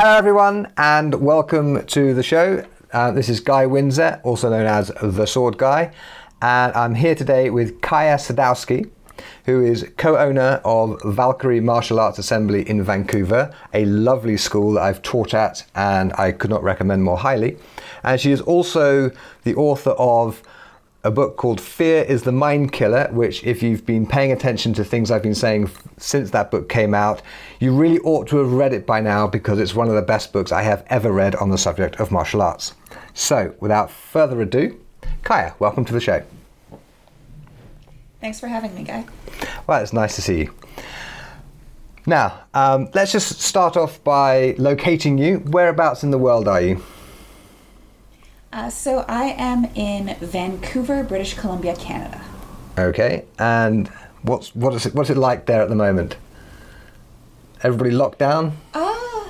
Hello, everyone, and welcome to the show. Uh, this is Guy Windsor, also known as The Sword Guy, and I'm here today with Kaja Sadowski, who is co owner of Valkyrie Martial Arts Assembly in Vancouver, a lovely school that I've taught at and I could not recommend more highly. And she is also the author of a book called Fear is the Mind Killer, which, if you've been paying attention to things I've been saying since that book came out, you really ought to have read it by now because it's one of the best books I have ever read on the subject of martial arts. So, without further ado, Kaja, welcome to the show. Thanks for having me, Guy. Well, it's nice to see you. Now, um, let's just start off by locating you. Whereabouts in the world are you? Uh, so I am in Vancouver, British Columbia, Canada. Okay, and what's what is it what's it like there at the moment? Everybody locked down? Uh,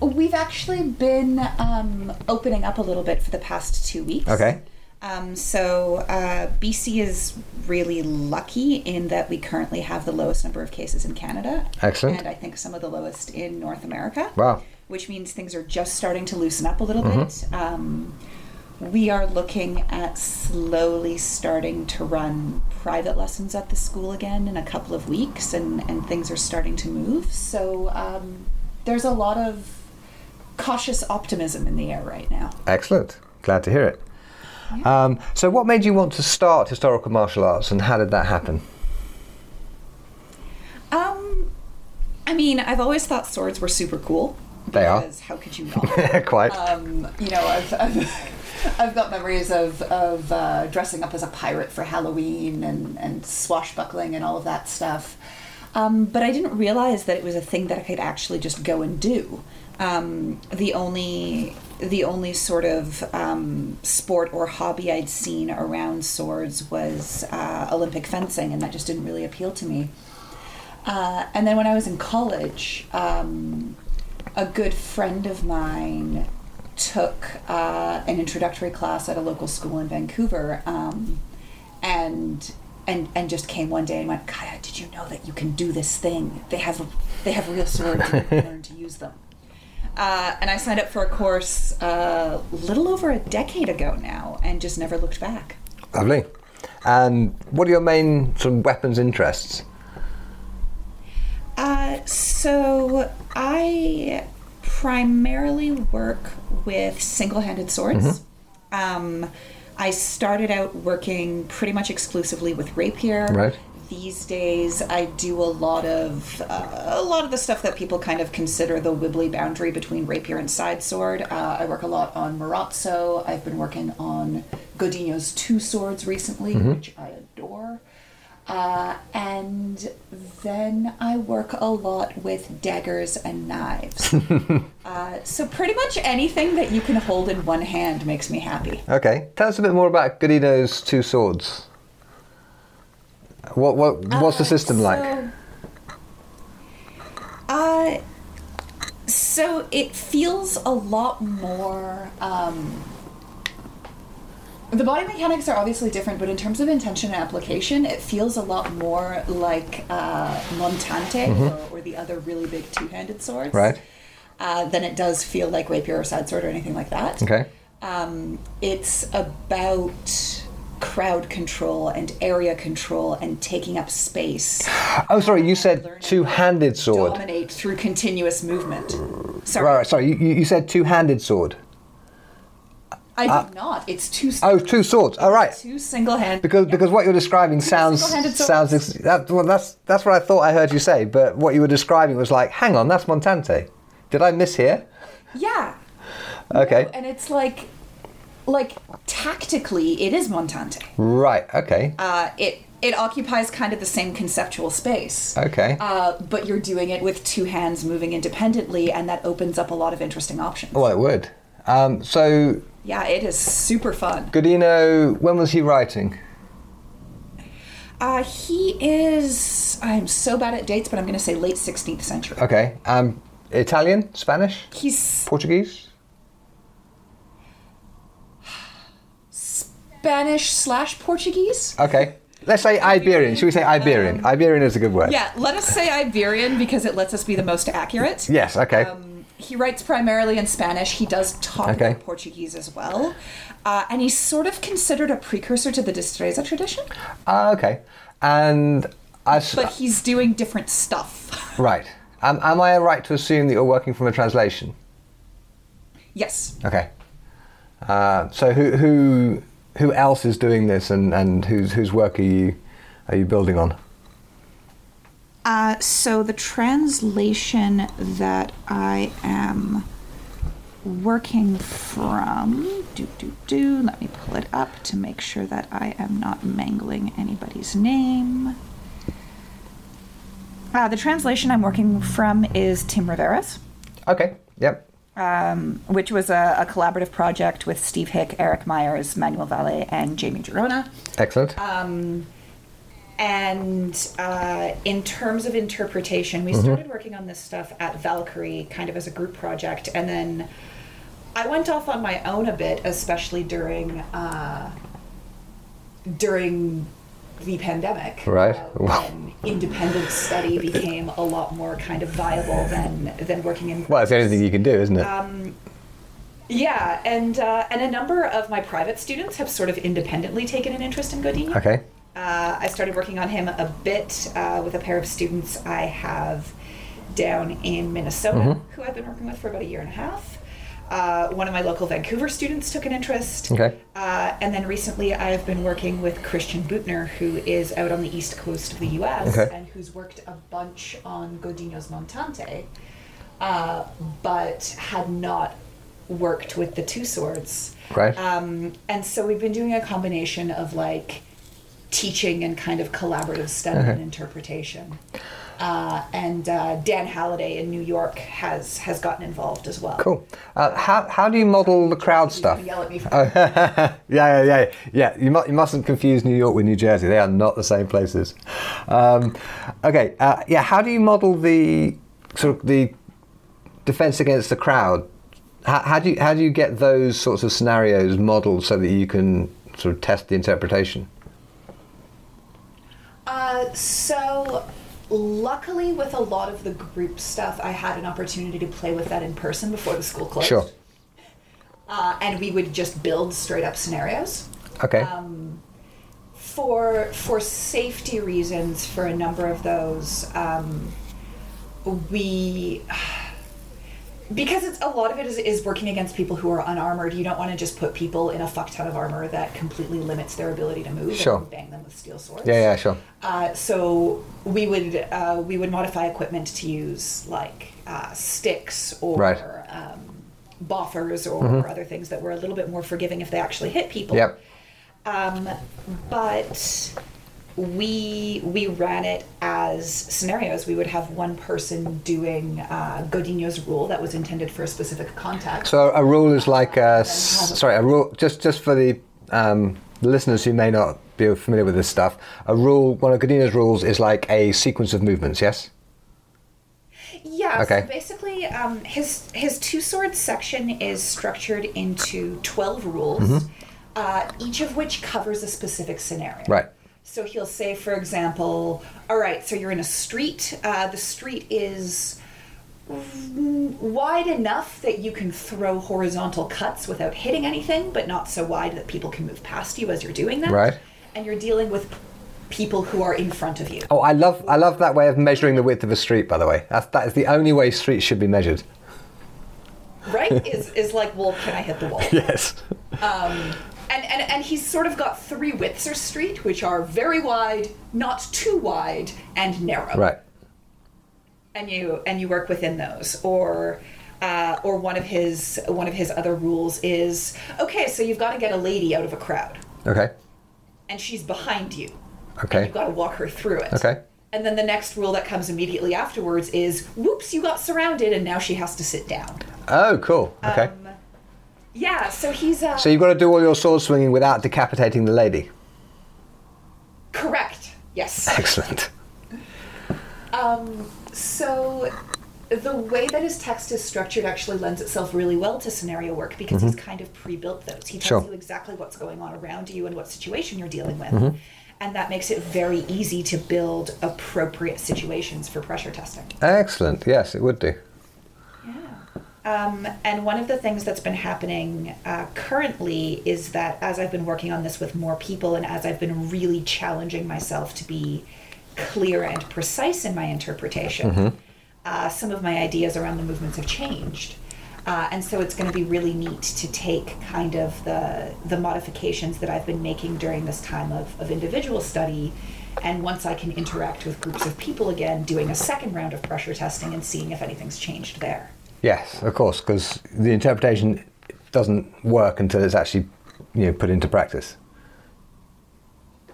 we've actually been um, opening up a little bit for the past two weeks. Okay. Um, so uh, BC is really lucky in that we currently have the lowest number of cases in Canada. Excellent. And I think some of the lowest in North America. Wow. Which means things are just starting to loosen up a little bit. Um, we are looking at slowly starting to run private lessons at the school again in a couple of weeks, and, and things are starting to move. So um, there's a lot of cautious optimism in the air right now. Excellent. Glad to hear it. Um, so, what made you want to start historical martial arts, and how did that happen? Um, I mean, I've always thought swords were super cool. They are. How could you not? Quite. um, you know, I've, I've, I've got memories of, of uh, dressing up as a pirate for Halloween and, and swashbuckling and all of that stuff. Um, but I didn't realize that it was a thing that I could actually just go and do. Um, the only the only sort of um, sport or hobby I'd seen around swords was uh, Olympic fencing, and that just didn't really appeal to me. Uh, and then when I was in college, um, a good friend of mine took uh, an introductory class at a local school in Vancouver, um, and and and just came one day and went, Kaja, did you know that you can do this thing? They have they have real swords you can learn to use them. Uh, and I signed up for a course a uh, little over a decade ago now, and just never looked back. Lovely. And what are your main sort of weapons interests? Uh, so I primarily work with single-handed swords. Um, I started out working pretty much exclusively with rapier. Right. These days, I do a lot of uh, a lot of the stuff that people kind of consider the wibbly boundary between rapier and side sword. Uh, I work a lot on Marozzo. I've been working on Godinho's two swords recently, which I adore. Uh, and then I work a lot with daggers and knives. uh, so pretty much anything that you can hold in one hand makes me happy. Okay, tell us a bit more about Godinho's two swords. What what what's the Uh, system like? so- Uh, so it feels a lot more. Um, the body mechanics are obviously different, but in terms of intention and application, it feels a lot more like uh, Montante or, or the other really big two-handed swords, Mm-hmm. Right. Uh, than it does feel like rapier or side sword or anything like that. Okay. Um, it's about crowd control and area control and taking up space. Oh, sorry, you said two-handed sword. Dominate through continuous movement. Sorry, Right, right, sorry, you, you you said two-handed sword. I did not. It's two. Oh, two swords. All right. two single hand. Because because what you're describing sounds sounds ex- that, well, that's that's what I thought I heard you say. But what you were describing was like, hang on, that's Montante. Did I miss here? yeah, Okay. and it's like, like tactically, it is Montante. Right. Okay. Uh, it it occupies kind of the same conceptual space. Okay. Uh, but you're doing it with two hands moving independently, and that opens up a lot of interesting options. Well, it would. Um, so Yeah, it is super fun. Godinho, when was he writing? Uh, he is. I'm so bad at dates, but I'm going to say late 16th century. Okay. Um, Italian, Spanish, He's Portuguese. Spanish slash Portuguese. Okay. Let's say Iberian. Should we say Iberian? Iberian is a good word. Yeah, let us say Iberian because it lets us be the most accurate. Yes. Okay. Um, he writes primarily in Spanish. He does talk Okay. Portuguese as well, uh, and he's sort of considered a precursor to the Destreza tradition. Ah, okay. And I s- But he's doing different stuff. right. Um, am I right to assume that you're working from a translation? yes. Okay. Uh, so who who who else is doing this, and, and whose whose work are you are you building on? Uh, so the translation that I am working from, do do do. Let me pull it up to make sure that I am not mangling anybody's name. Uh, the translation I'm working from is Tim Rivera's, Okay. Yep. um, which was a, a collaborative project with Steve Hick, Eric Myers, Manuel Valle, and Jamie Girona. Excellent. Um, and uh, in terms of interpretation, we started working on this stuff at Valkyrie kind of as a group project. And then I went off on my own a bit, especially during uh, during the pandemic. Right. uh, when independent study became a lot more kind of viable than than working in well, it's the only thing you can do, isn't it? um, yeah, and uh, and a number of my private students have sort of independently taken an interest in Godinho. okay. Uh, I started working on him a bit uh, with a pair of students I have down in Minnesota, Mhm. who I've been working with for about a year and a half. Uh, one of my local Vancouver students took an interest. Okay. Uh, and then recently I've been working with Christian Butner, who is out on the east coast of the US Okay. and who's worked a bunch on Godinho's Montante, uh, but had not worked with the two swords. Right. Um, and so we've been doing a combination of like teaching and kind of collaborative study Okay. and interpretation. Uh, and uh, Dan Halliday in New York has has gotten involved as well. Cool. Uh, how how do you model the crowd stuff? yell at me for Oh, yeah, yeah, yeah, yeah. You, mu- you mustn't confuse New York with New Jersey. They are not the same places. Um, okay, uh, yeah. How do you model the sort of the defense against the crowd? How, how do you how do you get those sorts of scenarios modeled so that you can sort of test the interpretation? Uh, so, luckily, with a lot of the group stuff, I had an opportunity to play with that in person before the school closed. Sure. Uh, and we would just build straight up scenarios. Okay. Um, for for safety reasons, for a number of those, um, we because it's a lot of it is, is working against people who are unarmored. You don't want to just put people in a fuck ton of armor that completely limits their ability to move Sure. and bang them with steel swords. yeah, yeah, sure. Uh, so we would uh, we would modify equipment to use like uh, sticks or Right. Mm-hmm. um, boffers or other things that were a little bit more forgiving if they actually hit people. Yep. Um, but we we ran it as scenarios. We would have one person doing uh, Godinho's rule that was intended for a specific context. So a rule is like a, sorry, a rule just just for the um, listeners who may not be familiar with this stuff. A rule, one of Godinho's rules is like a sequence of movements. Yes. Yeah. Okay. So basically, um, his his two swords section is structured into twelve rules, uh, each of which covers a specific scenario. Right. So he'll say, for example, all right, so you're in a street. Uh, the street is wide enough that you can throw horizontal cuts without hitting anything, but not so wide that people can move past you as you're doing that. Right. And you're dealing with people who are in front of you. Oh, I love I love that way of measuring the width of a street. By the way, that's that is the only way streets should be measured. Right? is is like, well, can I hit the wall? Yes. Um, and, and, and he's sort of got three widths of street, which are very wide, not too wide, and narrow. Right. And you and you work within those. Or uh, or one of his one of his other rules is okay, so you've got to get a lady out of a crowd, Okay. and she's behind you. Okay. You've got to walk her through it. Okay. And then the next rule that comes immediately afterwards is, whoops, you got surrounded, and now she has to sit down. Oh, cool. Okay. Um, yeah, so he's uh, so you've got to do all your sword swinging without decapitating the lady. correct. Yes. Excellent. Um, so the way that his text is structured actually lends itself really well to scenario work because he's kind of pre-built those. He tells Mm-hmm. Sure. you exactly what's going on around you and what situation you're dealing with. Mm-hmm. And that makes it very easy to build appropriate situations for pressure testing. Excellent. Yes, it would do. Um, and one of the things that's been happening uh, currently is that as I've been working on this with more people and as I've been really challenging myself to be clear and precise in my interpretation, uh, some of my ideas around the movements have changed. Uh, and so it's going to be really neat to take kind of the, the modifications that I've been making during this time of, of individual study. And once I can interact with groups of people again, doing a second round of pressure testing and seeing if anything's changed there. Yes, of course, because the interpretation doesn't work until it's actually you know put into practice.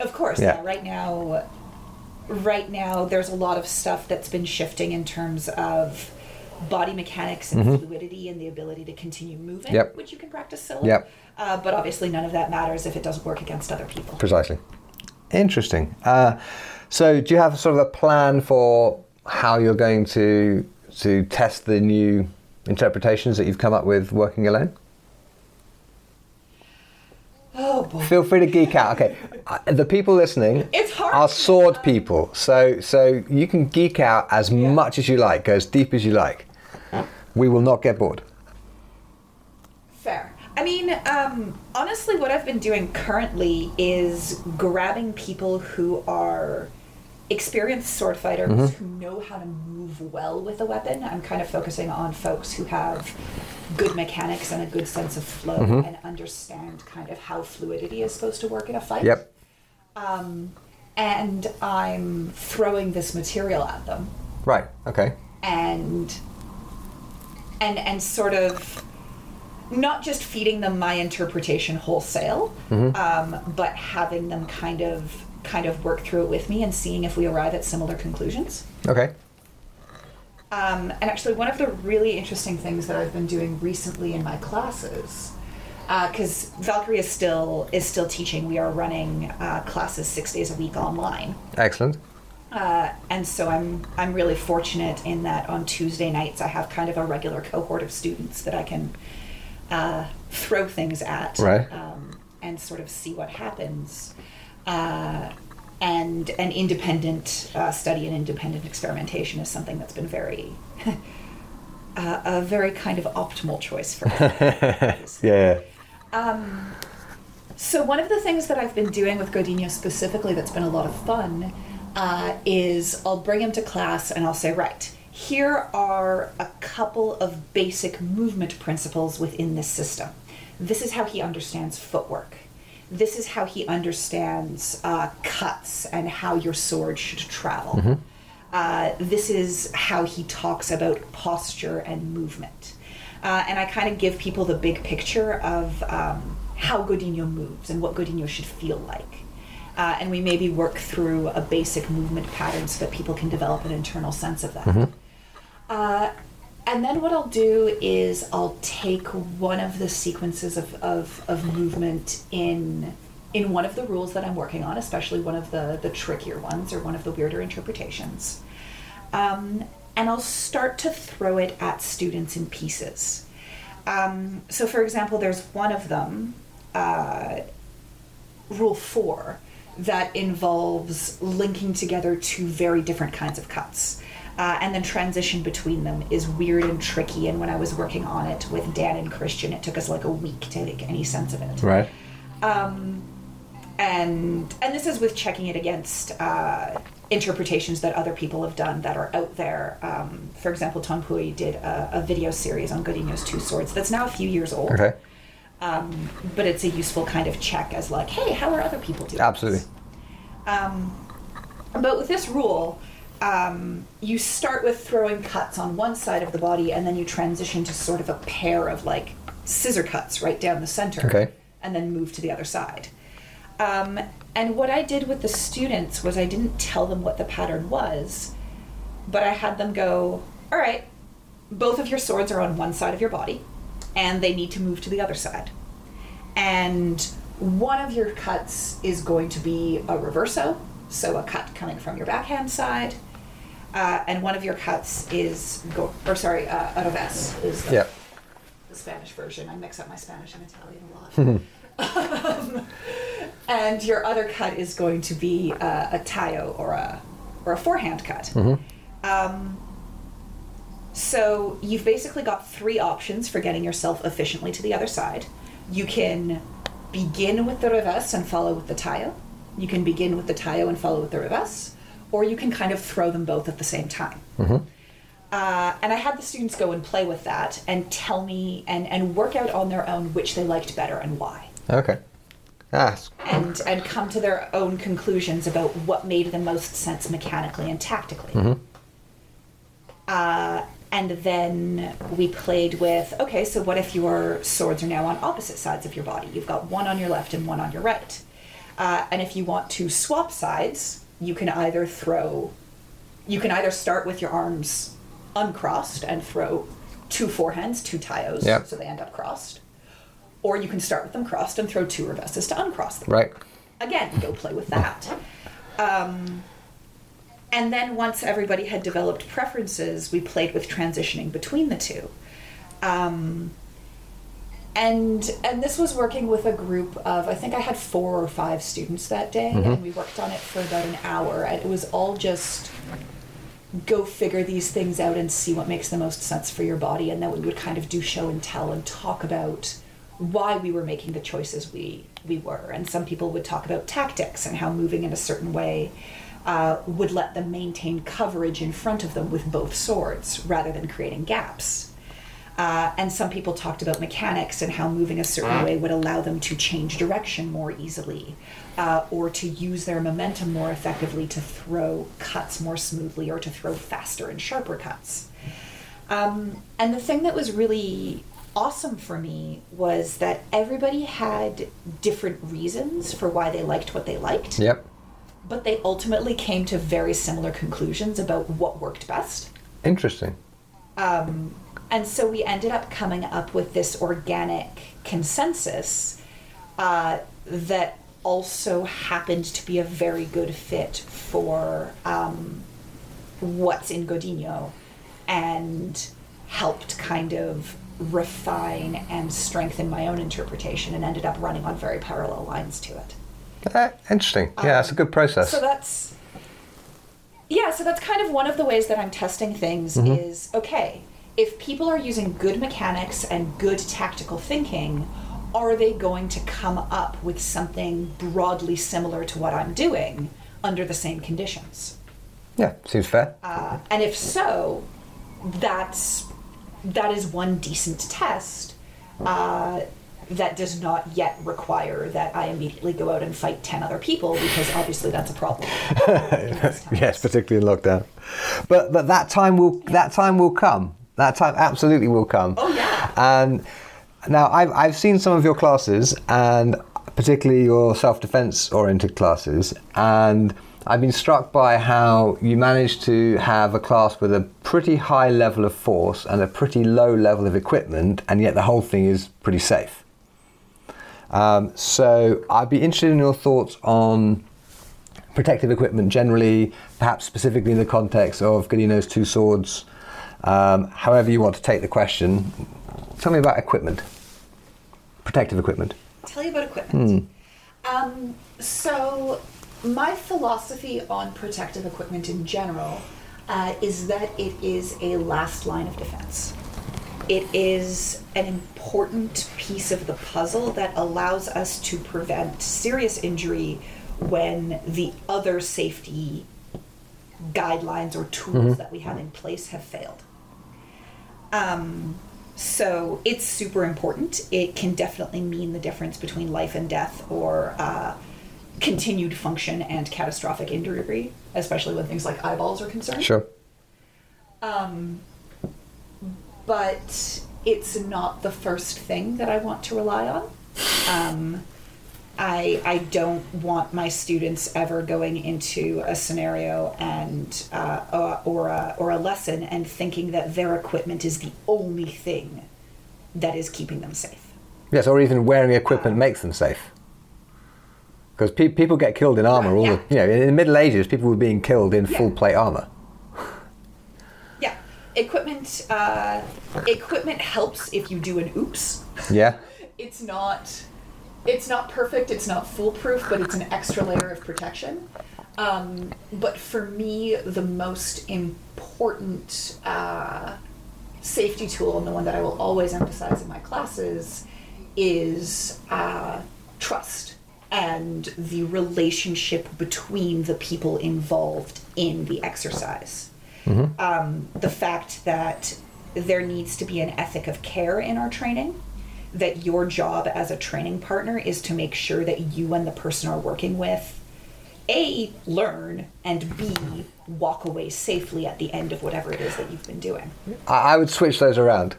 Of course, Yeah. yeah. Right now, right now, there's a lot of stuff that's been shifting in terms of body mechanics and fluidity and the ability to continue moving, Mm-hmm. Yep. which you can practice solo. Yep. Uh, but obviously, none of that matters if it doesn't work against other people. Precisely. Interesting. Uh, so, do you have sort of a plan for how you're going to to test the new interpretations that you've come up with working alone? Oh boy. Feel free to geek out. Okay, the people listening are sword people, so so you can geek out as much as you like, go as deep as you like. We will not get bored. Fair. I mean, um, honestly, what I've been doing currently is grabbing people who are experienced sword fighters Mm-hmm. who know how to move well with a weapon. I'm kind of focusing on folks who have good mechanics and a good sense of flow Mm-hmm. and understand kind of how fluidity is supposed to work in a fight. Yep. And I'm throwing this material at them Right. Okay. and and and sort of not just feeding them my interpretation wholesale, um, but having them kind of kind of work through it with me and seeing if we arrive at similar conclusions. Okay. Um, and actually, one of the really interesting things that I've been doing recently in my classes, because Valkyrie is still is still teaching. We are running uh, classes six days a week online. Excellent. Uh, and so I'm I'm really fortunate in that on Tuesday nights I have kind of a regular cohort of students that I can uh, throw things at Right. um, and sort of see what happens. Uh, and an independent uh, study and independent experimentation is something that's been very uh, a very kind of optimal choice for me. Yeah. So one of the things that I've been doing with Godinho specifically that's been a lot of fun uh, is I'll bring him to class and I'll say, right, here are a couple of basic movement principles within this system. This is how he understands footwork. This is how he understands uh, cuts and how your sword should travel. Uh, this is how he talks about posture and movement. Uh, and I kind of give people the big picture of um, how Godinho moves and what Godinho should feel like. Uh, and we maybe work through a basic movement pattern so that people can develop an internal sense of that. Uh, and then what I'll do is I'll take one of the sequences of, of, of movement in in one of the rules that I'm working on, especially one of the, the trickier ones or one of the weirder interpretations. Um, and I'll start to throw it at students in pieces. Um, so, for example, there's one of them, uh, Rule 4, that involves linking together two very different kinds of cuts. Uh, and then transition between them is weird and tricky. And when I was working on it with Dan and Christian, it took us like a week to make any sense of it Right. and and this is with checking it against uh, interpretations that other people have done that are out there. Um, for example, Tom Pui did a, a video series on Godinho's two swords that's now a few years old, Okay. um, but it's a useful kind of check as like, hey, how are other people doing? Absolutely. this? But with this rule, um, you start with throwing cuts on one side of the body, and then you transition to sort of a pair of like scissor cuts right down the center, Okay. and then move to the other side. Um, and what I did with the students was I didn't tell them what the pattern was, but I had them go, all right, both of your swords are on one side of your body, and they need to move to the other side. And one of your cuts is going to be a reverso, so a cut coming from your backhand side. Uh, and one of your cuts is go or sorry, uh, a revés is the, the Spanish version. I mix up my Spanish and Italian a lot. um, and your other cut is going to be uh, a tayo or a or a forehand cut. Um, So you've basically got three options for getting yourself efficiently to the other side. You can begin with the reverse and follow with the taille. You can begin with the taille and follow with the reverse, or you can kind of throw them both at the same time. Uh, and I had the students go and play with that and tell me and, and work out on their own which they liked better and why. Okay. Ask. And, and come to their own conclusions about what made the most sense mechanically and tactically. Uh, and then we played with okay, so what if your swords are now on opposite sides of your body? You've got one on your left and one on your right. Uh, and if you want to swap sides, you can either throw, you can either start with your arms uncrossed and throw two forehands, two tios, Yep. so they end up crossed. Or you can start with them crossed and throw two reverses to uncross them right. again go play with that um, and then once everybody had developed preferences we played with transitioning between the two um, and and this was working with a group of i think i had four or five students that day and we worked on it for about an hour and it was all just go figure these things out and see what makes the most sense for your body and then we would kind of do show and tell and talk about why we were making the choices we we were. And some people would talk about tactics and how moving in a certain way uh, would let them maintain coverage in front of them with both swords rather than creating gaps uh, and some people talked about mechanics and how moving a certain way would allow them to change direction more easily uh, or to use their momentum more effectively to throw cuts more smoothly or to throw faster and sharper cuts. Um, and the thing that was really awesome for me was that everybody had different reasons for why they liked what they liked, Yep. but they ultimately came to very similar conclusions about what worked best. Interesting. Um, and so we ended up coming up with this organic consensus uh, that also happened to be a very good fit for um, what's in Godinho and helped kind of refine and strengthen my own interpretation and ended up running on very parallel lines to it. Ah, interesting. Yeah, that's a good process. So that's yeah, so that's kind of one of the ways that I'm testing things is okay, if people are using good mechanics and good tactical thinking, are they going to come up with something broadly similar to what I'm doing under the same conditions? yeah, seems fair. Uh, and if so, that's that is one decent test uh, that does not yet require that I immediately go out and fight ten other people because obviously that's a problem. in these times. yes, particularly in lockdown. But but that time will that time will come. That time absolutely will come. Oh, yeah. And now I've I've seen some of your classes and particularly your self defense oriented classes and I've been struck by how you manage to have a class with a pretty high level of force and a pretty low level of equipment, and yet the whole thing is pretty safe. Um, so I'd be interested in your thoughts on protective equipment generally, perhaps specifically in the context of Godinho's two swords. Um, however, you want to take the question. Tell me about equipment, protective equipment. tell you about equipment. Um, so, my philosophy on protective equipment in general uh, is that it is a last line of defense. It is an important piece of the puzzle that allows us to prevent serious injury when the other safety guidelines or tools that we have in place have failed. Um, so it's super important. It can definitely mean the difference between life and death or uh, continued function and catastrophic injury, especially when things like eyeballs are concerned. Sure. Um, but it's not the first thing that I want to rely on. Um, I, I don't want my students ever going into a scenario and uh, or, or, a, or a lesson and thinking that their equipment is the only thing that is keeping them safe. Yes, or even wearing equipment makes them safe. Because pe- people get killed in armor. All yeah. the, you know, in the Middle Ages, people were being killed in Yeah. full plate armor. Yeah, equipment uh, equipment helps if you do an oops. Yeah. it's not it's not perfect it's not foolproof but it's an extra layer of protection. Um, but for me the most important uh, safety tool, and the one that I will always emphasize in my classes, is uh, trust and the relationship between the people involved in the exercise. Um, the fact that there needs to be an ethic of care in our training, that your job as a training partner is to make sure that you and the person are working with a learn and b walk away safely at the end of whatever it is that you've been doing I, would switch those around.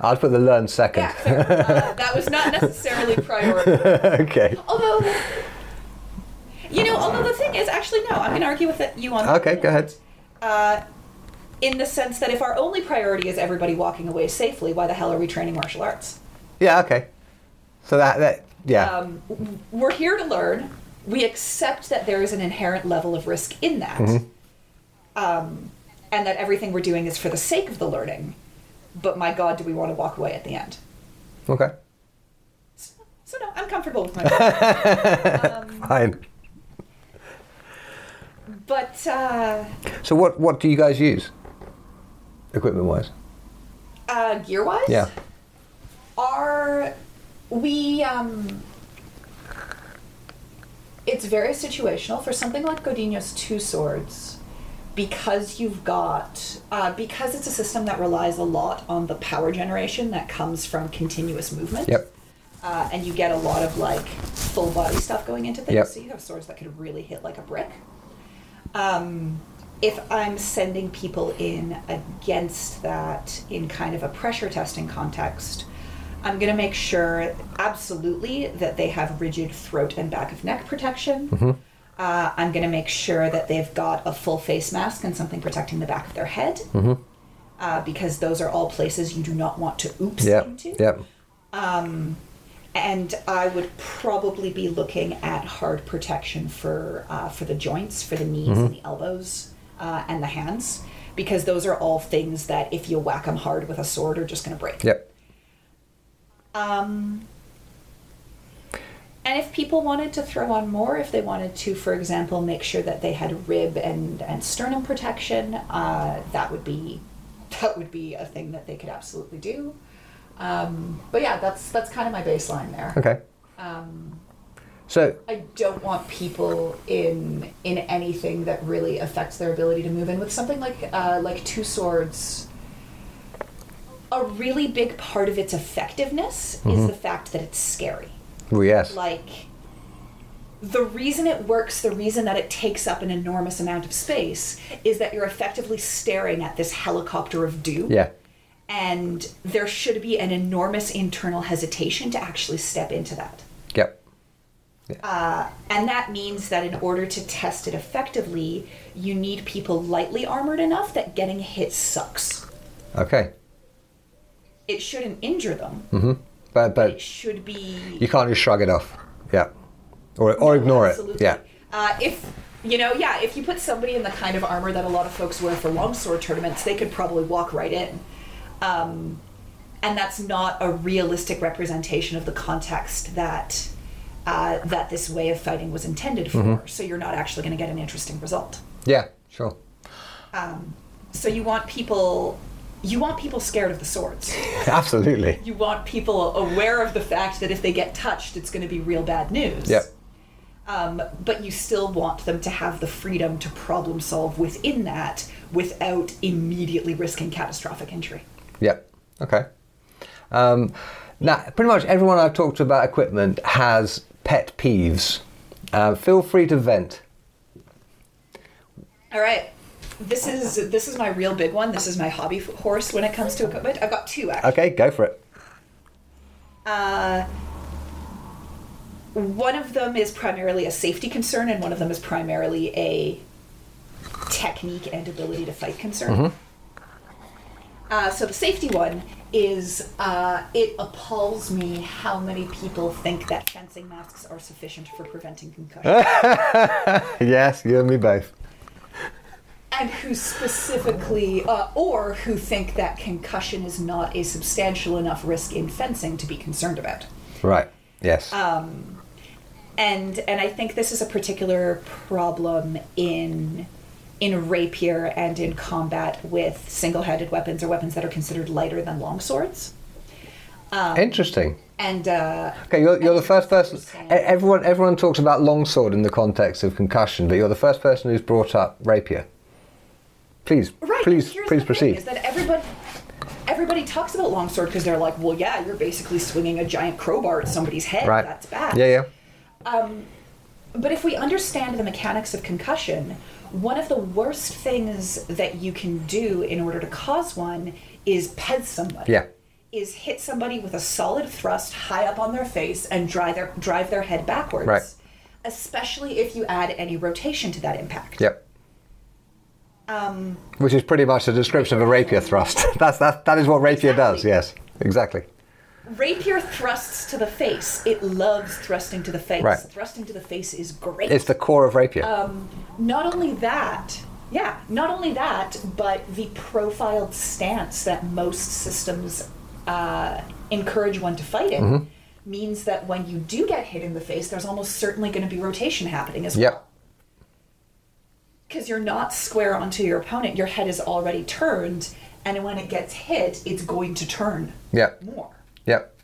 I'd put the learn second. yeah fair. Uh, that was not necessarily priority okay. although you know although the thing is actually no i'm going to argue with you on that Okay, go ahead. uh, in the sense that if our only priority is everybody walking away safely why the hell are we training martial arts Yeah, okay. So that, that yeah. um, we're here to learn. We accept that there is an inherent level of risk in that, Mm-hmm. um, and that everything we're doing is for the sake of the learning. But my God, do we want to walk away at the end? okay. So, so no, I'm comfortable with my. um, Fine. but uh, So what what do you guys use? Equipment wise? uh, gear wise, Yeah. are we um it's very situational for something like Godinho's two swords because you've got uh, because it's a system that relies a lot on the power generation that comes from continuous movement Yep. uh, and you get a lot of like full body stuff going into things Yep. so you have swords that could really hit like a brick um, if i'm sending people in against that in kind of a pressure testing context i'm going to make sure absolutely that they have rigid throat and back of neck protection. Uh, i'm going to make sure that they've got a full face mask and something protecting the back of their head. Uh, because those are all places you do not want to oops Yep. into. Yep. and I would probably be looking at hard protection for uh, for the joints, for the knees and the elbows, uh, and the hands, because those are all things that if you whack them hard with a sword are just going to break. Yep. Um, and if people wanted to throw on more, if they wanted to, for example, make sure that they had rib and, and sternum protection, uh, that would be that would be a thing that they could absolutely do. Um, but yeah, that's that's kind of my baseline there. Okay. Um, So I don't want people in in anything that really affects their ability to move in with something like uh, like two swords. A really big part of its effectiveness is the fact that it's scary. well, yes. Like the reason it works, the reason that it takes up an enormous amount of space is that you're effectively staring at this helicopter of doom Yeah. and there should be an enormous internal hesitation to actually step into that. Yep. And that means that in order to test it effectively, you need people lightly armored enough that getting hit sucks. Okay. It shouldn't injure them. Mm-hmm. But It but should be. you can't just shrug it off. Yeah. Or or ignore Absolutely. it. Yeah. Uh, if you know, yeah, if you put somebody in the kind of armor that a lot of folks wear for longsword tournaments, they could probably walk right in. Um, and that's not a realistic representation of the context that uh, that this way of fighting was intended for. Mm-hmm. So you're not actually going to get an interesting result. Yeah. Sure. So you want people, you want people scared of the swords. Absolutely. You want people aware of the fact that if they get touched, it's going to be real bad news. Yep. Um, but you still want them to have the freedom to problem solve within that without immediately risking catastrophic injury. Yep. Okay. Um, now, pretty much everyone I've talked to about equipment has pet peeves. Uh, feel free to vent. All right. This is this is my real big one. This is my hobby horse when it comes to equipment. I've got two actually. Okay, go for it. Uh, one of them is primarily a safety concern, and one of them is primarily a technique and ability to fight concern. Uh, so the safety one is uh, it appalls me how many people think that fencing masks are sufficient for preventing concussion, Yes, you and me both. and who specifically, uh, or who think that concussion is not a substantial enough risk in fencing to be concerned about. Right. Yes. Um, and and I think this is a particular problem in in rapier and in combat with single-handed weapons or weapons that are considered lighter than longswords. Um, Interesting. and uh, Okay, you're, you're the first person. Everyone, everyone talks about longsword in the context of concussion, but you're the first person who's brought up rapier. Please, Right. please, please proceed. Is that everybody everybody talks about longsword because they're like, well, yeah, you're basically swinging a giant crowbar at somebody's head. right. That's bad. Yeah, yeah. But if we understand the mechanics of concussion, one of the worst things that you can do in order to cause one is pez somebody. Yeah. Is hit somebody with a solid thrust high up on their face and drive their drive their head backwards. Right. Especially if you add any rotation to that impact. Yep. Um, Which is pretty much a description of a rapier thrust. That's that. That is what rapier does. Yes, exactly. Rapier thrusts to the face. It loves thrusting to the face. Right. Thrusting to the face is great. It's the core of rapier. Um, not only that, yeah, not only that, but the profiled stance that most systems uh, encourage one to fight in Mm-hmm. means that when you do get hit in the face, there's almost certainly going to be rotation happening as well. yep. Because you're not square onto your opponent, your head is already turned, and when it gets hit, it's going to turn Yep. more. Yep.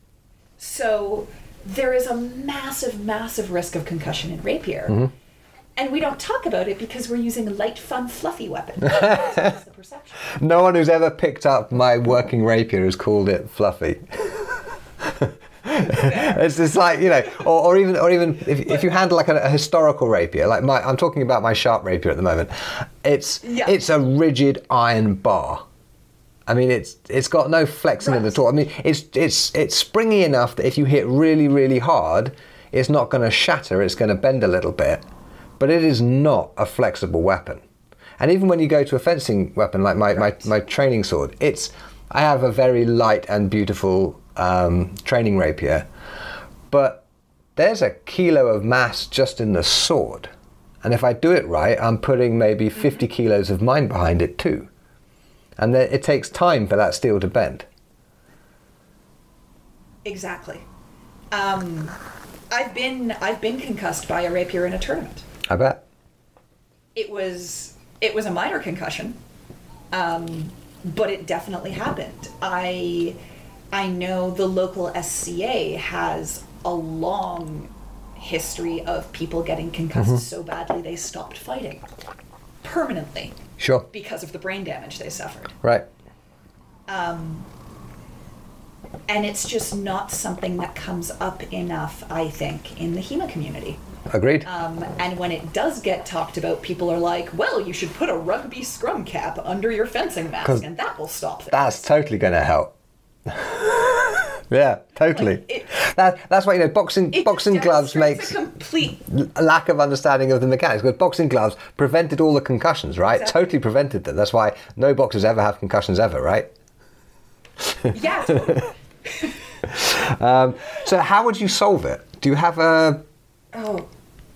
So there is a massive, massive risk of concussion in rapier. Mm-hmm. And we don't talk about it because we're using a light, fun, fluffy weapons. That's the perception. No one who's ever picked up my working rapier has called it fluffy. it's just like you know, or, or even or even if, if you handle like a, a historical rapier, like my I'm talking about my sharp rapier at the moment. It's Yeah. it's a rigid iron bar. I mean, it's it's got no flexing in it at all. I mean, it's it's it's springy enough that if you hit really really hard, it's not going to shatter. It's going to bend a little bit, but it is not a flexible weapon. And even when you go to a fencing weapon like my, my, my training sword, it's I have a very light and beautiful um, training rapier, but there's a kilo of mass just in the sword. And if I do it right, I'm putting maybe 50 kilos of mine behind it too. And then it takes time for that steel to bend. Exactly. Um, I've been I've been concussed by a rapier in a tournament. I bet. It was it was a minor concussion, um, but it definitely happened. I I know the local SCA has a long history of people getting concussed so badly they stopped fighting permanently Sure. because of the brain damage they suffered. Right. Um, And it's just not something that comes up enough, I think, in the HEMA community. Agreed. Um, and when it does get talked about, people are like, well, you should put a rugby scrum cap under your fencing mask, and that will stop this. That's totally going to help. yeah, totally. Like, it- that, that's why you know boxing boxing gloves makes a complete. lack of understanding of the mechanics. Because boxing gloves prevented all the concussions, right? Exactly. Totally prevented them. That's why no boxers ever have concussions ever, right? Yeah, totally. Um, so how would you solve it? Do you have a oh,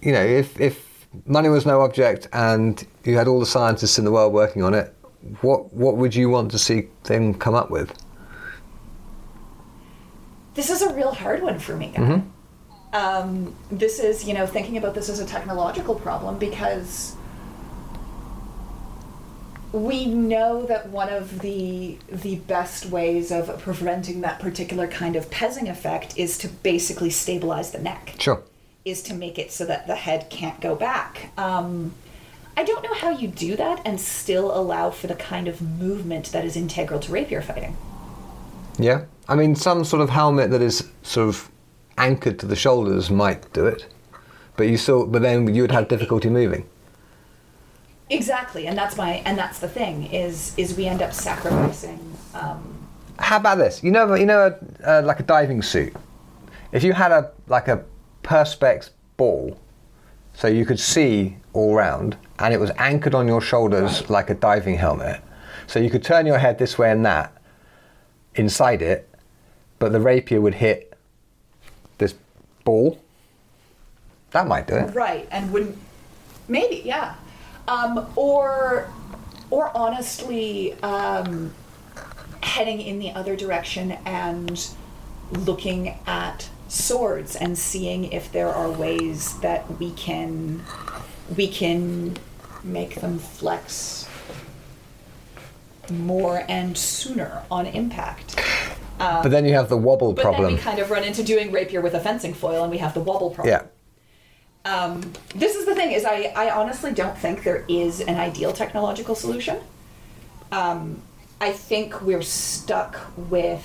you know, if if money was no object and you had all the scientists in the world working on it, what what would you want to see them come up with? This is a real hard one for me, guy. Um, this is, you know, thinking about this as a technological problem because we know that one of the the best ways of preventing that particular kind of pezzing effect is to basically stabilize the neck. Sure. is to make it so that the head can't go back. Um, I don't know how you do that and still allow for the kind of movement that is integral to rapier fighting. Yeah. I mean, some sort of helmet that is sort of anchored to the shoulders might do it, but you still, but then you would have difficulty moving. Exactly, and that's my and that's the thing is is we end up sacrificing. Um, How about this? You know, you know, uh, like a diving suit. If you had a like a perspex ball, so you could see all round, and it was anchored on your shoulders Right. like a diving helmet, so you could turn your head this way and that inside it, but the rapier would hit this ball. That might do it. right, and wouldn't maybe yeah, um, or or honestly um, heading in the other direction and looking at swords and seeing if there are ways that we can we can make them flex more and sooner on impact. But then you have the wobble But problem. then we kind of run into doing rapier with a fencing foil, and we have the wobble problem. yeah. Um, this is the thing: is I, I honestly don't think there is an ideal technological solution. Um, I think we're stuck with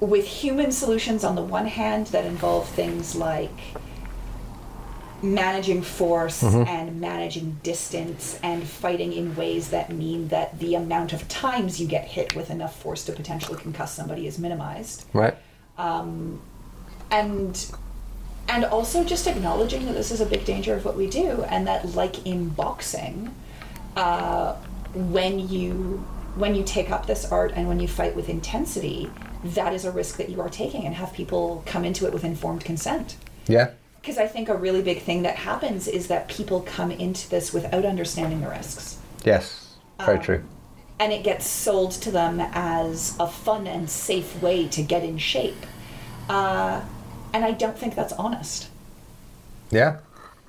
with human solutions on the one hand that involve things like managing force and managing distance and fighting in ways that mean that the amount of times you get hit with enough force to potentially concuss somebody is minimized Right. Um, and and also just acknowledging that this is a big danger of what we do and that like in boxing uh, when you when you take up this art and when you fight with intensity that is a risk that you are taking and have people come into it with informed consent Yeah. Because i think a really big thing that happens is that people come into this without understanding the risks Yes. Very Um, true. and it gets sold to them as a fun and safe way to get in shape. Uh, and I don't think that's honest. Yeah.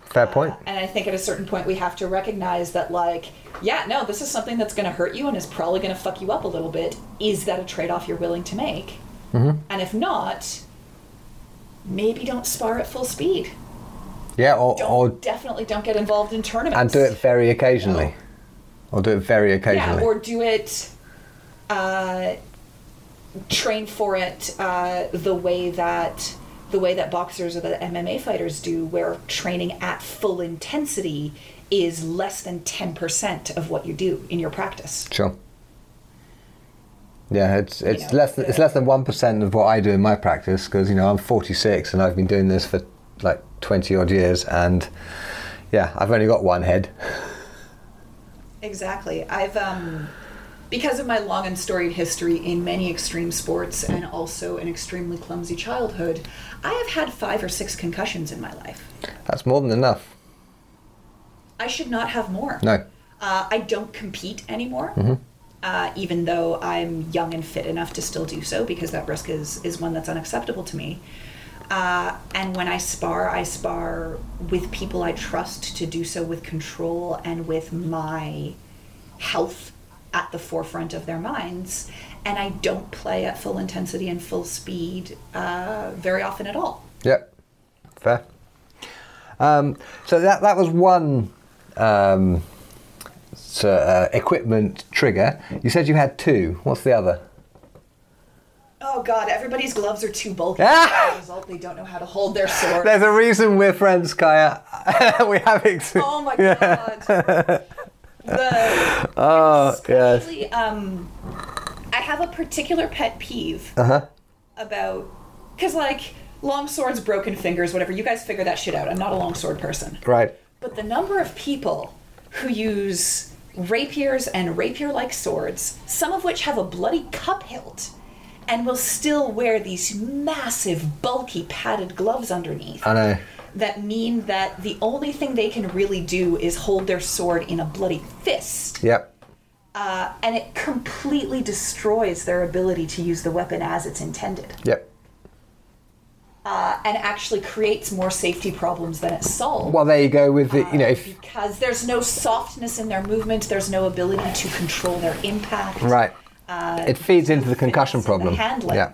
Fair point. And I think at a certain point we have to recognize that, like, yeah, no, this is something that's going to hurt you and is probably going to fuck you up a little bit. Is that a trade off you're willing to make? And if not, maybe don't spar at full speed. Yeah. Or, Don't or definitely don't get involved in tournaments. and do it very occasionally. Or do it very occasionally. Yeah, or do it, uh, train for it uh, the way that the way that boxers or the MMA fighters do, where training at full intensity is less than ten percent of what you do in your practice. Sure. Yeah, it's it's know, less than, it's less than one percent of what I do in my practice because you know I'm 46 and I've been doing this for like 20 odd years and yeah I've only got one head. Exactly. I've um because of my long and storied history in many extreme sports and also an extremely clumsy childhood, I have had five or six concussions in my life. That's more than enough. I should not have more. No. Uh, I don't compete anymore, uh, even though I'm young and fit enough to still do so because that risk is, is one that's unacceptable to me. Uh, and when I spar, I spar with people I trust to do so with control and with my health at the forefront of their minds. And I don't play at full intensity and full speed uh, very often at all. Yep. Fair. Um, so that that was one um, so, uh, equipment trigger. You said you had two. What's the other? Oh God! Everybody's gloves are too bulky. Ah! As a result, they don't know how to hold their sword. There's a reason we're friends, Kaja. we have ex- Oh my god. the Oh yes. um I have a particular pet peeve Uh huh. about cuz like long swords, broken fingers, whatever. You guys figure that shit out. I'm not a long sword person. Right. But the number of people who use rapiers and rapier-like swords, some of which have a bloody cup hilt and will still wear these massive bulky padded gloves underneath I know. that mean that the only thing they can really do is hold their sword in a bloody fist. Yep. Uh, and it completely destroys their ability to use the weapon as it's intended. Yep. Uh, and actually creates more safety problems than it solves. Well, there you go with the you know if because there's no softness in their movement, there's no ability to control their impact. right. Uh, it feeds into the concussion and the problem. handling. Yeah.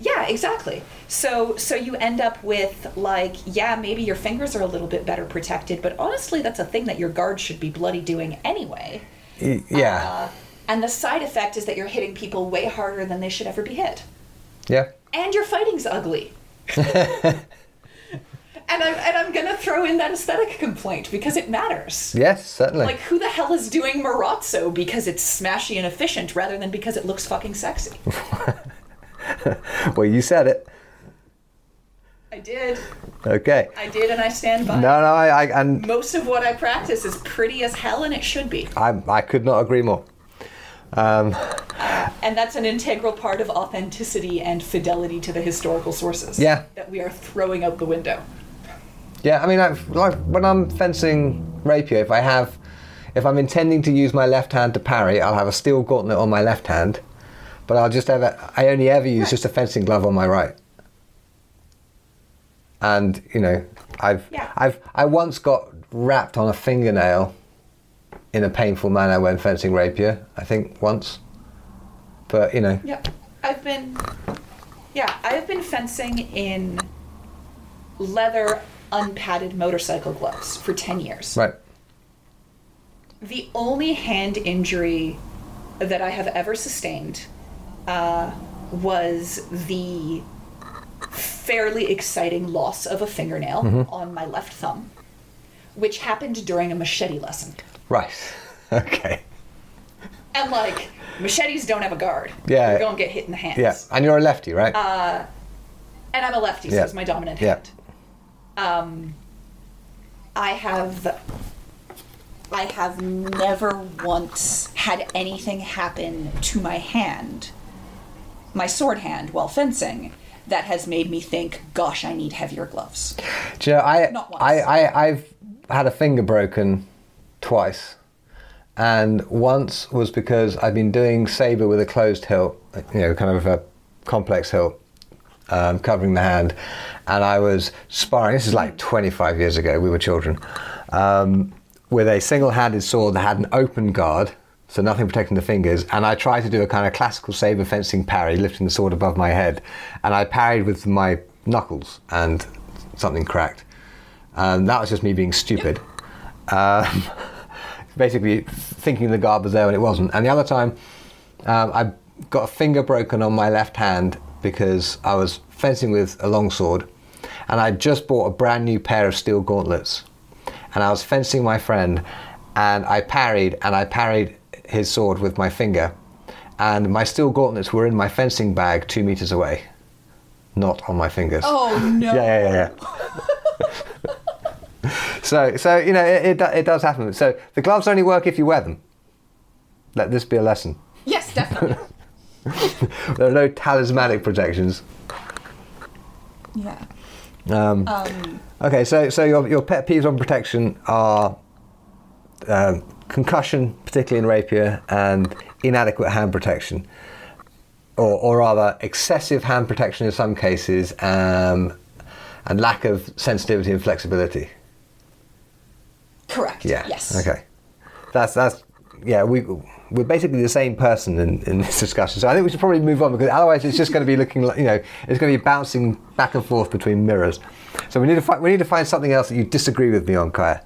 Yeah, exactly. So so you end up with like, yeah, maybe your fingers are a little bit better protected, but honestly, that's a thing that your guard should be bloody doing anyway. Yeah. Uh, and the side effect is that you're hitting people way harder than they should ever be hit. yeah. And your fighting's ugly. and I'm and I'm gonna throw in that aesthetic complaint because it matters. Yes, certainly. Like who the hell is doing Marozzo because it's smashy and efficient rather than because it looks fucking sexy? well, you said it. I did. Okay. I did and I stand by. No, no, I, I and Most of what I practice is pretty as hell and it should be. I, I could not agree more. Um, And that's an integral part of authenticity and fidelity to the historical sources. Yeah. That we are throwing out the window. yeah, I mean, like, like when I'm fencing rapier, if I have, if I'm intending to use my left hand to parry, I'll have a steel gauntlet on my left hand, but I'll just ever, I only ever use just a fencing glove on my right. and you know, I've Yeah. I've I once got wrapped on a fingernail in a painful manner when fencing rapier. I think once, but you know, Yeah, I've been. Yeah, I've been fencing in leather unpadded motorcycle gloves for 10 years. right. The only hand injury that I have ever sustained uh, was the fairly exciting loss of a fingernail on my left thumb, which happened during a machete lesson. Right. Okay. And like, machetes don't have a guard. Yeah. You're going to get hit in the hands. Yeah. And you're a lefty, right? Uh, and I'm a lefty, so Yeah. it's my dominant Yeah. hand. Um, I have, I have never once had anything happen to my hand, my sword hand, while fencing, that has made me think, "Gosh, I need heavier gloves." Do you know, I, Not once. I, I, I've had a finger broken twice. And once was because I'd been doing saber with a closed hilt, you know, kind of a complex hilt, um, covering the hand. And I was sparring, this is like 25 years ago, we were children, um, with a single handed sword that had an open guard, so nothing protecting the fingers. And I tried to do a kind of classical saber fencing parry, lifting the sword above my head. And I parried with my knuckles, and something cracked. And that was just me being stupid. Um, basically, thinking the guard was there when it wasn't. And the other time, um, I got a finger broken on my left hand because I was fencing with a longsword, and I just bought a brand new pair of steel gauntlets, and I was fencing my friend, and I parried, and I parried his sword with my finger, and my steel gauntlets were in my fencing bag two meters away, not on my fingers. Oh no! Yeah, yeah, yeah. yeah. so, so you know, it, it, it does happen. So the gloves only work if you wear them. Let this be a lesson. Yes, definitely. There are no talismanic protections. yeah. Um, Um, okay, so so your your pet peeves on protection are um, concussion, particularly in rapier, and inadequate hand protection, or or rather excessive hand protection in some cases, um, and lack of sensitivity and flexibility. Correct. Yeah. Yes. Okay. That's that's yeah. We we're basically the same person in, in this discussion. So I think we should probably move on because otherwise it's just going to be looking like you know it's going to be bouncing back and forth between mirrors. So we need to find we need to find something else that you disagree with me on, Kaja.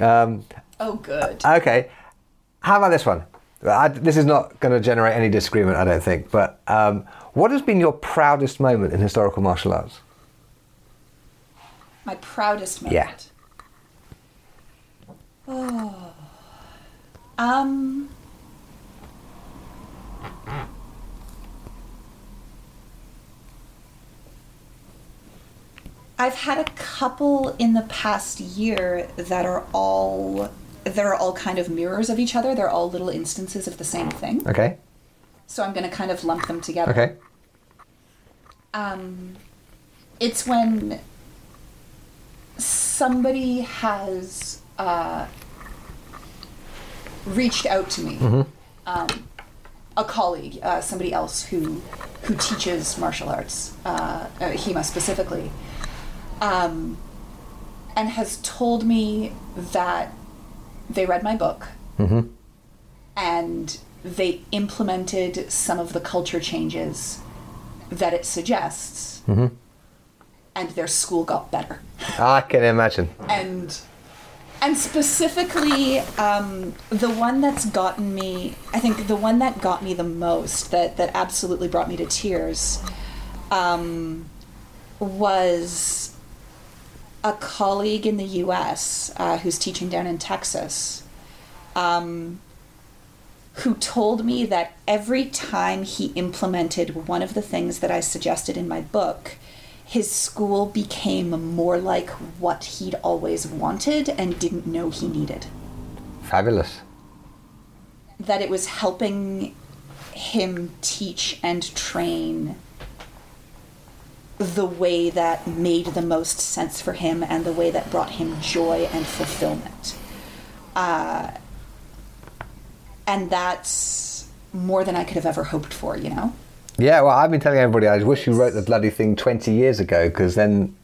Um, Oh, good. okay. How about this one? I, this is not going to generate any disagreement, I don't think. But um, what has been your proudest moment in historical martial arts? My proudest moment. Yeah. Oh. Um. I've had a couple in the past year that are all that are all kind of mirrors of each other. They're all little instances of the same thing. Okay. So I'm going to kind of lump them together. Okay. Um, it's when somebody has uh, reached out to me, um, a colleague, uh, somebody else who who teaches martial arts, uh, uh, HEMA specifically, um, and has told me that they read my book and they implemented some of the culture changes that it suggests, and their school got better. I can imagine. And and specifically, um, the one that's gotten me, I think the one that got me the most, that that absolutely brought me to tears, um, was a colleague in the U.S. Uh, who's teaching down in Texas. Um, who told me that every time he implemented one of the things that I suggested in my book, his school became more like what he'd always wanted and didn't know he needed. Fabulous. That it was helping him teach and train the way that made the most sense for him and the way that brought him joy and fulfillment. Uh, and that's more than I could have ever hoped for, you know? Yeah, well, I've been telling everybody I wish you wrote the bloody thing 20 years ago because then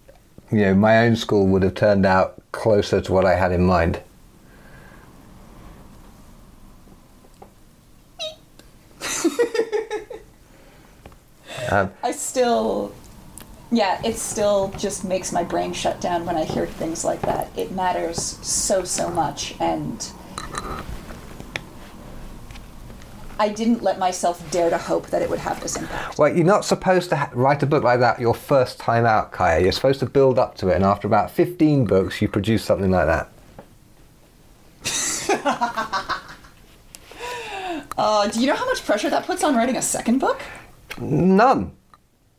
you know my own school would have turned out closer to what I had in mind. um, I still, yeah, it still just makes my brain shut down when I hear things like that. It matters so, so much. And I didn't let myself dare to hope that it would have this impact. well, you're not supposed to ha- write a book like that your first time out, Kaja. You're supposed to build up to it, and after about 15 books, you produce something like that. Uh, do you know how much pressure that puts on writing a second book? None.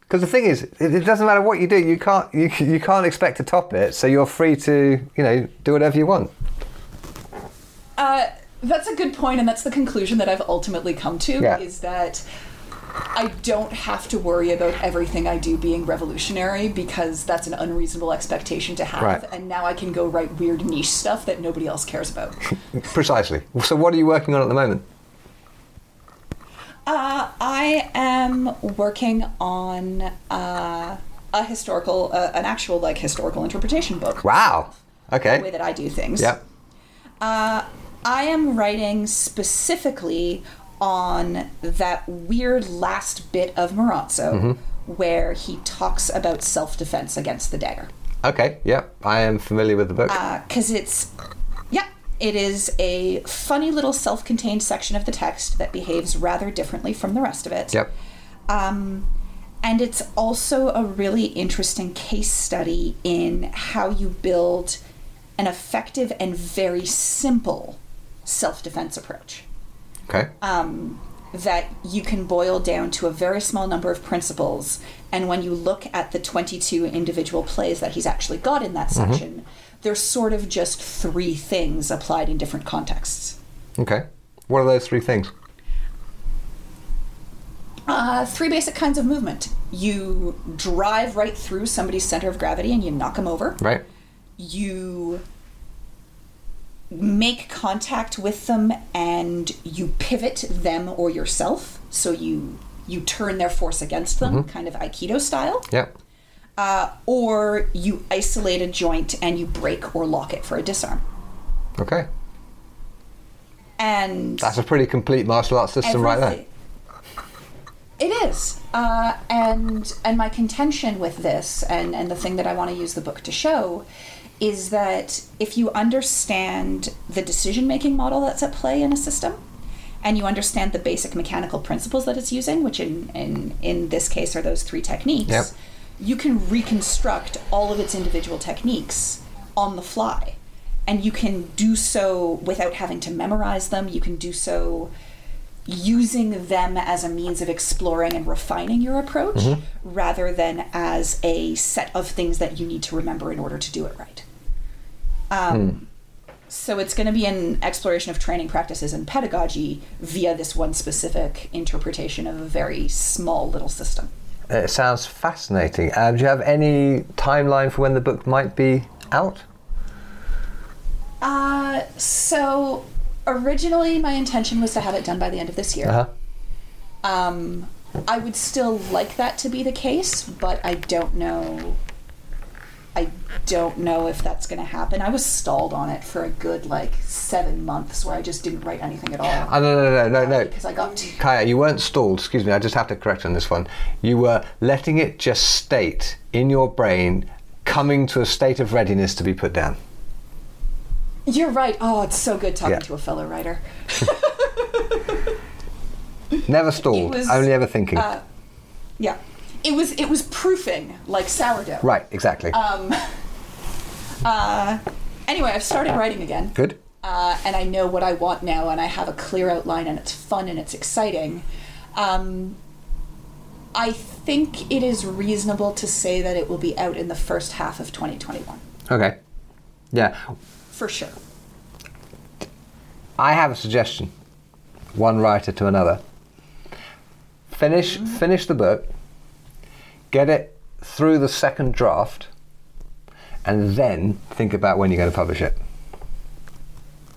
Because the thing is, it, it doesn't matter what you do. You can't you, you can't expect to top it. So you're free to you know do whatever you want. Uh, that's a good point, and that's the conclusion that I've ultimately come to Yeah. is that I don't have to worry about everything I do being revolutionary because that's an unreasonable expectation to have. Right. And now I can go write weird niche stuff that nobody else cares about. Precisely. So what are you working on at the moment? Uh, I am working on uh, a historical, uh, an actual like historical interpretation book. Wow. Okay. The way that I do things. Yep. Uh, I am writing specifically on that weird last bit of Marozzo Mm-hmm. where he talks about self defense against the dagger. Okay. Yep. I am familiar with the book. Because it's, yeah, it is a funny little self contained section of the text that behaves rather differently from the rest of it. yep. Um, and it's also a really interesting case study in how you build an effective and very simple self defense approach Okay. um, that you can boil down to a very small number of principles. And when you look at the 22 individual plays that he's actually got in that section, there's sort of just three things applied in different contexts. Okay. What are those three things? Uh, three basic kinds of movement. You drive right through somebody's center of gravity and you knock them over. Right. You make contact with them and you pivot them or yourself. So you you turn their force against them, kind of Aikido style. Yep. Uh, or you isolate a joint and you break or lock it for a disarm. Okay. And That's a pretty complete martial arts system right there. It is, uh, and and my contention with this, and and the thing that I want to use the book to show, is that if you understand the decision making model that's at play in a system, and you understand the basic mechanical principles that it's using, which in in in this case are those three techniques, Yep. you can reconstruct all of its individual techniques on the fly. And you can do so without having to memorize them. You can do so using them as a means of exploring and refining your approach mm-hmm. rather than as a set of things that you need to remember in order to do it right. Um, So it's going to be an exploration of training practices and pedagogy via this one specific interpretation of a very small little system. It sounds fascinating. Um, do you have any timeline for when the book might be out? Uh, so originally my intention was to have it done by the end of this year. Uh huh. Um, I would still like that to be the case, but I don't know. I don't know if that's going to happen. I was stalled on it for a good like seven months, where I just didn't write anything at all Oh, no, no, no, no, no. because I got too. Kaja, you weren't stalled. Excuse me, I just have to correct on this one. You were letting it just state in your brain, coming to a state of readiness to be put down. You're right. Oh, it's so good talking Yeah. to a fellow writer. Never stalled, was, only ever thinking. Uh, yeah, it was it was proofing like sourdough. right, exactly. Um, uh, anyway, I've started writing again. Good. uh, and I know what I want now, and I have a clear outline, and it's fun and it's exciting. Um, I think it is reasonable to say that it will be out in the first half of 2021, Okay. Yeah, for sure. I have a suggestion. One writer to another. Finish finish the book. Get it through the second draft, and then think about when you're going to publish it.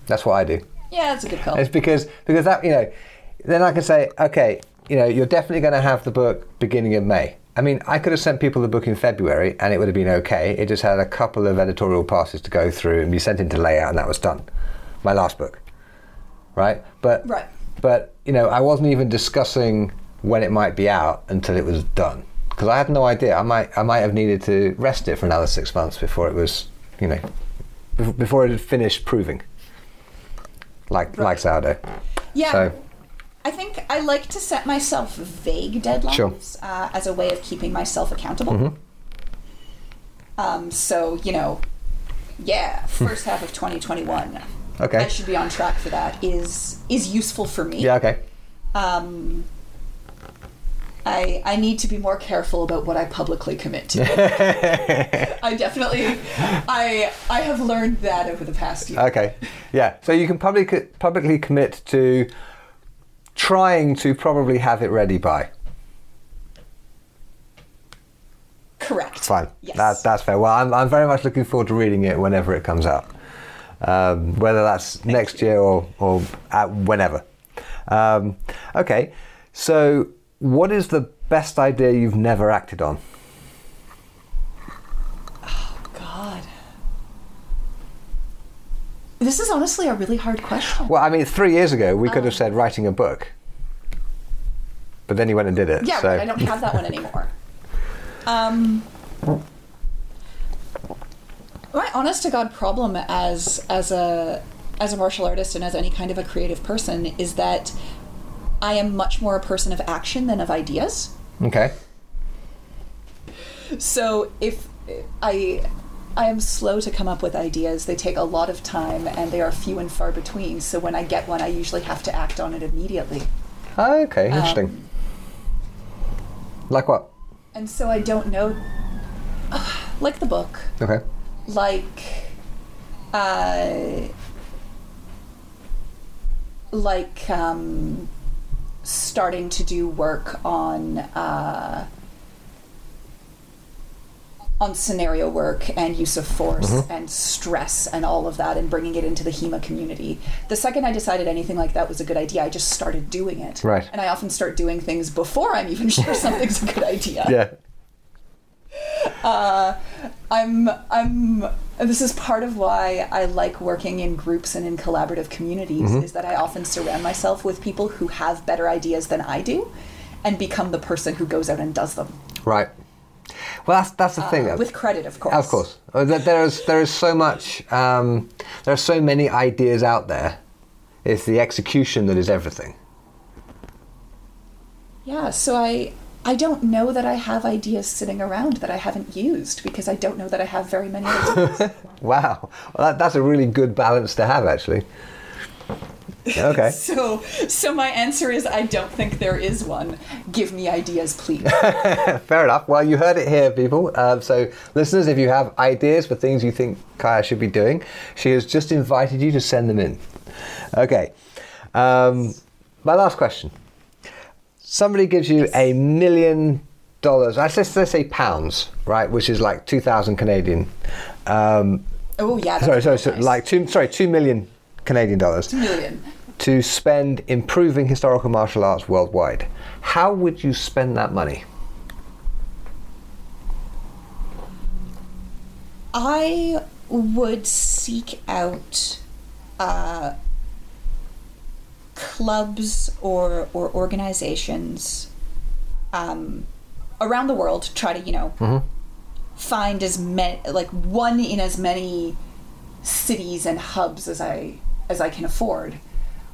That's what I do. Yeah, that's a good call. It's because because that you know, then I can say, okay, you know, you're definitely going to have the book beginning of May. I mean, I could have sent people the book in February and it would have been okay. It just had a couple of editorial passes to go through and be sent into layout, and that was done. My last book, right? But Right. But you know, I wasn't even discussing when it might be out until it was done because I had no idea. I might I might have needed to rest it for another six months before it was, you know, before it had finished proving. Like like sourdough. Yeah. So I think I like to set myself vague deadlines Sure. Mm-hmm. uh, as a way of keeping myself accountable. Um, so, you know, yeah, first half of 2021. Okay. I should be on track for that is is useful for me. yeah, okay. Um, I I need to be more careful about what I publicly commit to. I definitely I I have learned that over the past year. Okay, yeah. So you can public, publicly commit to trying to probably have it ready by. Correct. Fine. Yes. That, that's fair. Well, I'm, I'm very much looking forward to reading it whenever it comes out, um, whether that's next year or, or at whenever. Um, okay, so what is the best idea you've never acted on? Oh, God. This is honestly a really hard question. Well, I mean, three years ago we could have said writing a book, but then you went and did it. Yeah, so. I don't have that one anymore. Um, my honest to god problem as as a as a martial artist and as any kind of a creative person is that I am much more a person of action than of ideas. Okay. So if I I am slow to come up with ideas, they take a lot of time and they are few and far between. So when I get one, I usually have to act on it immediately. Oh, okay, interesting. Um, like what? And so I don't know like the book. Okay. like uh like um starting to do work on uh on scenario work and use of force and stress and all of that and bringing it into the HEMA community. The second I decided anything like that was a good idea, I just started doing it. Right. And I often start doing things before I'm even sure something's a good idea. Yeah. Uh, I'm I'm this is part of why I like working in groups and in collaborative communities Mm-hmm. is that I often surround myself with people who have better ideas than I do and become the person who goes out and does them Right. Well, that's that's the thing. Uh, with credit of course. Of course, Uh, there- there is there is so much. Um, there are so many ideas out there. It's the execution that is everything. Yeah, so I I don't know that I have ideas sitting around that I haven't used because I don't know that I have very many ideas. Wow, well, that, that's a really good balance to have, actually. Okay. so so my answer is I don't think there is one. Give me ideas, please. Fair enough. Well, you heard it here, people. Um, so, listeners, if you have ideas for things you think Kaja should be doing, she has just invited you to send them in. Okay. Um, my last question. Somebody gives you a million dollars, let's, let's say pounds, right, which is like 2,000 Canadian. Um, oh yeah, sorry, sorry, nice. like two, sorry, 2 million Canadian dollars million. to spend improving historical martial arts worldwide. How would you spend that money? I would seek out uh, clubs or or organizations um, around the world try to you know find as many like one in as many cities and hubs as I as I can afford.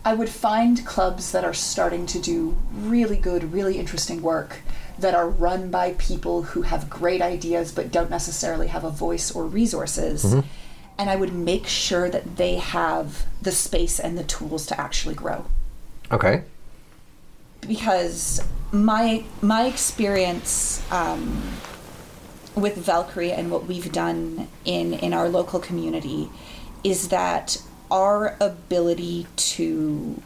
I would find clubs that are starting to do really good, really interesting work that are run by people who have great ideas but don't necessarily have a voice or resources. And I would make sure that they have the space and the tools to actually grow Okay. because my my experience um, with Valkyrie and what we've done in in our local community is that our ability to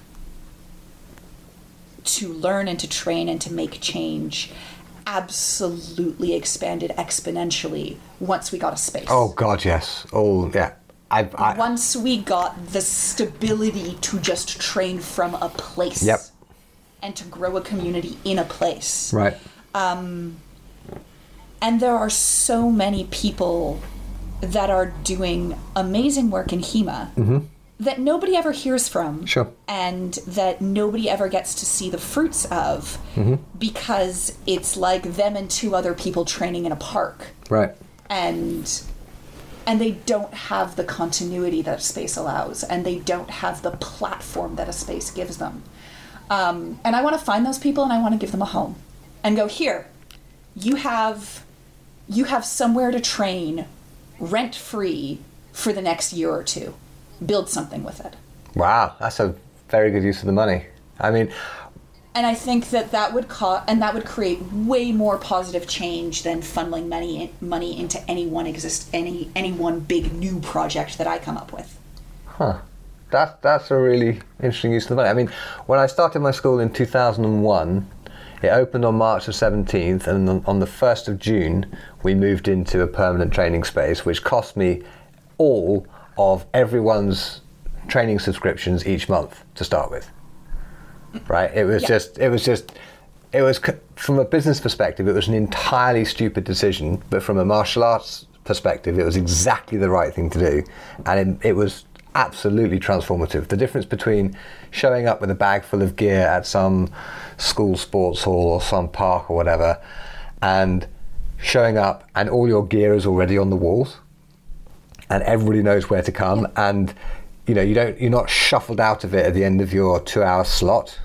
to learn and to train and to make change absolutely expanded exponentially once we got a space. Oh God, yes. Oh yeah. I've, I, once we got the stability to just train from a place Yep. and to grow a community in a place right. Um, and there are so many people that are doing amazing work in HEMA mm-hmm. that nobody ever hears from. Sure. And that nobody ever gets to see the fruits of mm-hmm. because it's like them and two other people training in a park. Right. And and they don't have the continuity that a space allows, and they don't have the platform that a space gives them. Um, and I want to find those people, and I want to give them a home, and go here. You have, you have somewhere to train, rent free for the next year or two. Build something with it. Wow, that's a very good use of the money. I mean, And I think that that would cause and that would create way more positive change than funneling money money into any one exist any any one big new project that I come up with. Huh. That, that's a really interesting use of the money. I mean, when I started my school in 2001, it opened on March the 17th, and on, on the 1st of June, we moved into a permanent training space, which cost me all of everyone's training subscriptions each month to start with. Right? It was Yeah. just, it was just, it was from a business perspective, it was an entirely stupid decision, but from a martial arts perspective, it was exactly the right thing to do, and it, it was absolutely transformative. The difference between showing up with a bag full of gear at some school sports hall or some park or whatever, and showing up and all your gear is already on the walls, and everybody knows where to come, and you know you don't you're not shuffled out of it at the end of your two-hour slot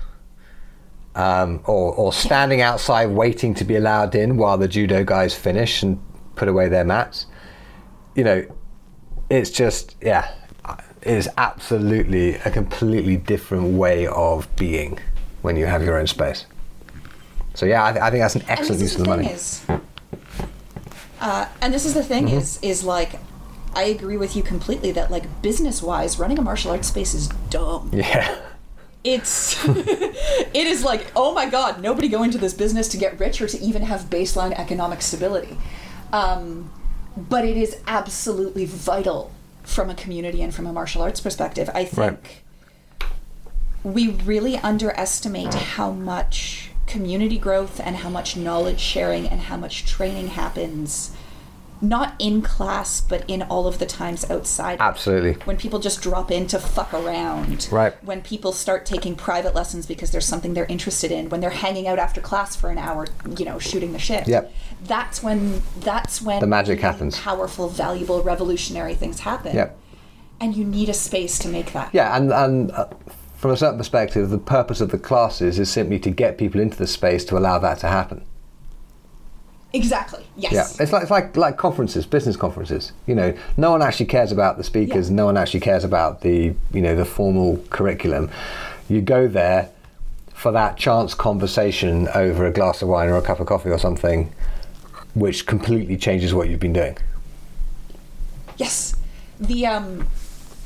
um, or, or standing outside waiting to be allowed in while the judo guys finish and put away their mats. You know, it's just, yeah, it is absolutely a completely different way of being when you have your own space. So, yeah, I, th- I think that's an excellent use of the the money. is, uh, and this is the thing Mm-hmm. is is like, I agree with you completely that like business wise, running a martial arts space is dumb. Yeah. It's it is like oh my god, nobody go into this business to get rich or to even have baseline economic stability. Um, but it is absolutely vital from a community and from a martial arts perspective. I think Right. we really underestimate how much community growth and how much knowledge sharing and how much training happens not in class but in all of the times outside Absolutely. when people just drop in to fuck around Right. when people start taking private lessons because there's something they're interested in when they're hanging out after class for an hour you know shooting the shit Yep. that's when that's when The magic happens. powerful valuable revolutionary things happen Yep. and you need a space to make that Yeah, and, and uh, from a certain perspective, the purpose of the classes is simply to get people into the space to allow that to happen. Exactly yes Yeah, it's like it's like like conferences, business conferences. You know, no one actually cares about the speakers. Yeah. No one actually cares about the you know the formal curriculum. You go there for that chance conversation over a glass of wine or a cup of coffee or something, which completely changes what you've been doing. Yes, the um,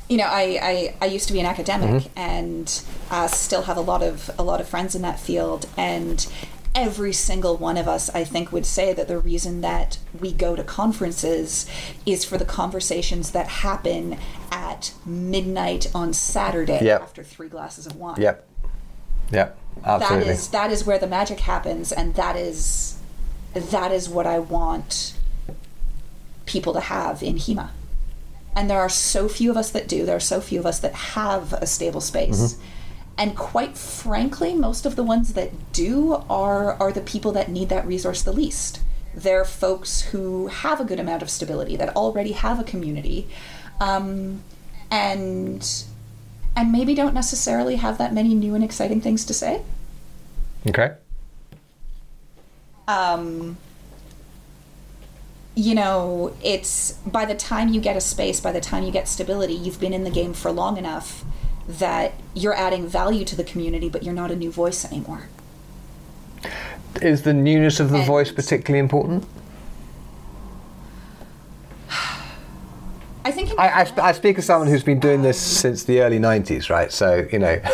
you know, I I, I used to be an academic Mm-hmm. and uh, still have a lot of a lot of friends in that field, and every single one of us, I think, would say that the reason that we go to conferences is for the conversations that happen at midnight on Saturday Yep. after three glasses of wine. Yep. Yep. Absolutely. is that is where the magic happens, and that is that is what I want people to have in HEMA. And there are so few of us that do. There are so few of us that have a stable space. Mm-hmm. And quite frankly, most of the ones that do are are the people that need that resource the least. They're folks who have a good amount of stability, that already have a community, um, and and maybe don't necessarily have that many new and exciting things to say. Okay. um, you know, it's by the time you get a space, by the time you get stability, you've been in the game for long enough that you're adding value to the community, but you're not a new voice anymore. Is the newness of the And- voice particularly important? I think. I, I, I speak as someone who's been doing this since the early 90s, right? So, you know,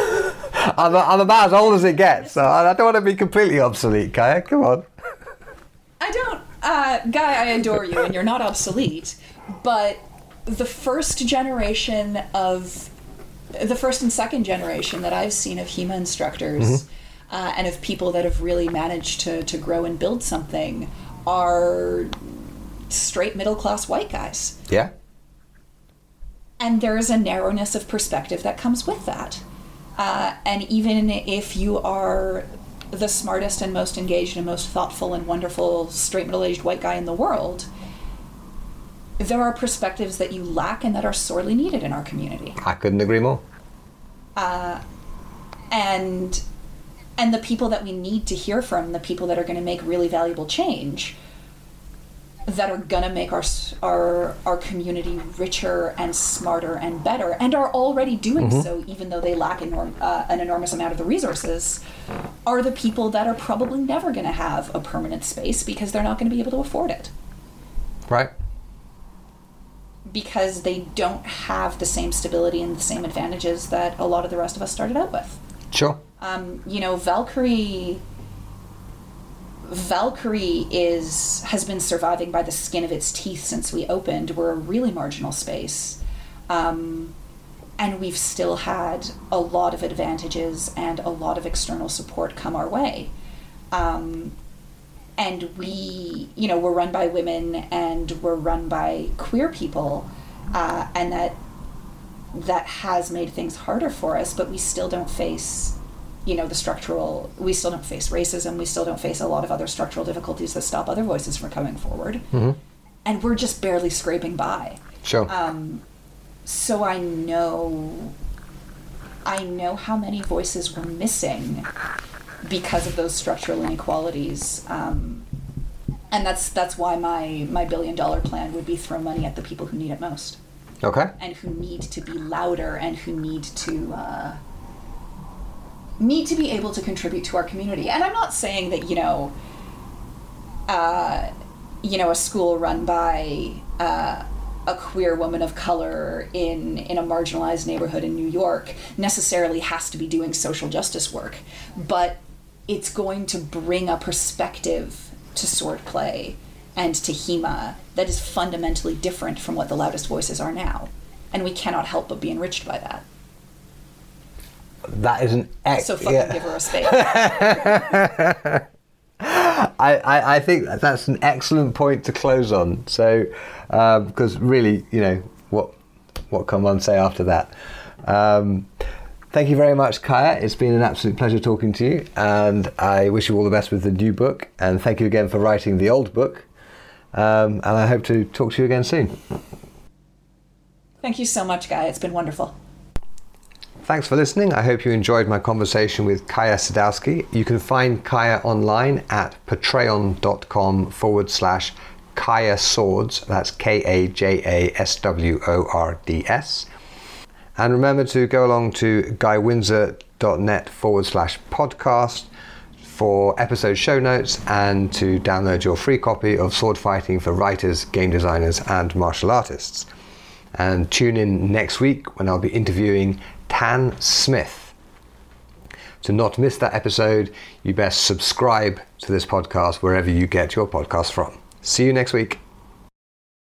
I'm, I'm about as old as it gets. So I, I don't want to be completely obsolete, Kaja. Come on. I don't, uh, Guy. I adore you, and you're not obsolete. But the first generation of, the first and second generation that I've seen of HEMA instructors, uh, and of people that have really managed to to grow and build something, are straight middle class white guys. Yeah. And there's a narrowness of perspective that comes with that. Uh, and even if you are the smartest and most engaged and most thoughtful and wonderful straight middle aged white guy in the world, there are perspectives that you lack and that are sorely needed in our community. I couldn't agree more. and and the people that we need to hear from the people that are going to make really valuable change that are going to make our our our community richer and smarter and better and are already doing so even though they lack enorm- uh, an enormous amount of the resources are the people that are probably never going to have a permanent space because they're not going to be able to afford it Right. Because they don't have the same stability and the same advantages that a lot of the rest of us started out with Sure. um, you know, Valkyrie. Valkyrie is has been surviving by the skin of its teeth since we opened. We're a really marginal space, um, and we've still had a lot of advantages and a lot of external support come our way. Um, and we, you know, we're run by women and we're run by queer people, uh, and that that has made things harder for us, but we still don't face, you know, the structural, we still don't face racism, we still don't face a lot of other structural difficulties that stop other voices from coming forward. And we're just barely scraping by. Sure. Um, so I know, I know how many voices we're missing because of those structural inequalities. Um, and that's that's why my my billion dollar plan would be throw money at the people who need it most okay. and who need to be louder and who need to uh, need to be able to contribute to our community. And I'm not saying that you know, uh, you know, a school run by uh, a queer woman of color in in a marginalized neighborhood in New York necessarily has to be doing social justice work, but it's going to bring a perspective to swordplay and to HEMA that is fundamentally different from what the loudest voices are now. And we cannot help but be enriched by that. That is an ex- So fucking yeah. give her a space. I, I, I think that's an excellent point to close on. So, because really, you know, what what can one say after that? Um, thank you very much, Kaja. It's been an absolute pleasure talking to you, and I wish you all the best with the new book. And thank you again for writing the old book. Um, and I hope to talk to you again soon. Thank you so much, Guy. It's been wonderful. Thanks for listening. I hope you enjoyed my conversation with Kaja Sadowski. You can find Kaja online at patreon.com forward slash Kaja Swords. That's K A J A S W O R D S. And remember to go along to guywindsor.net forward slash podcast for episode show notes and to download your free copy of Sword Fighting for writers, game designers, and martial artists. And tune in next week when I'll be interviewing Tan Smith. To not miss that episode, you best subscribe to this podcast wherever you get your podcast from. See you next week.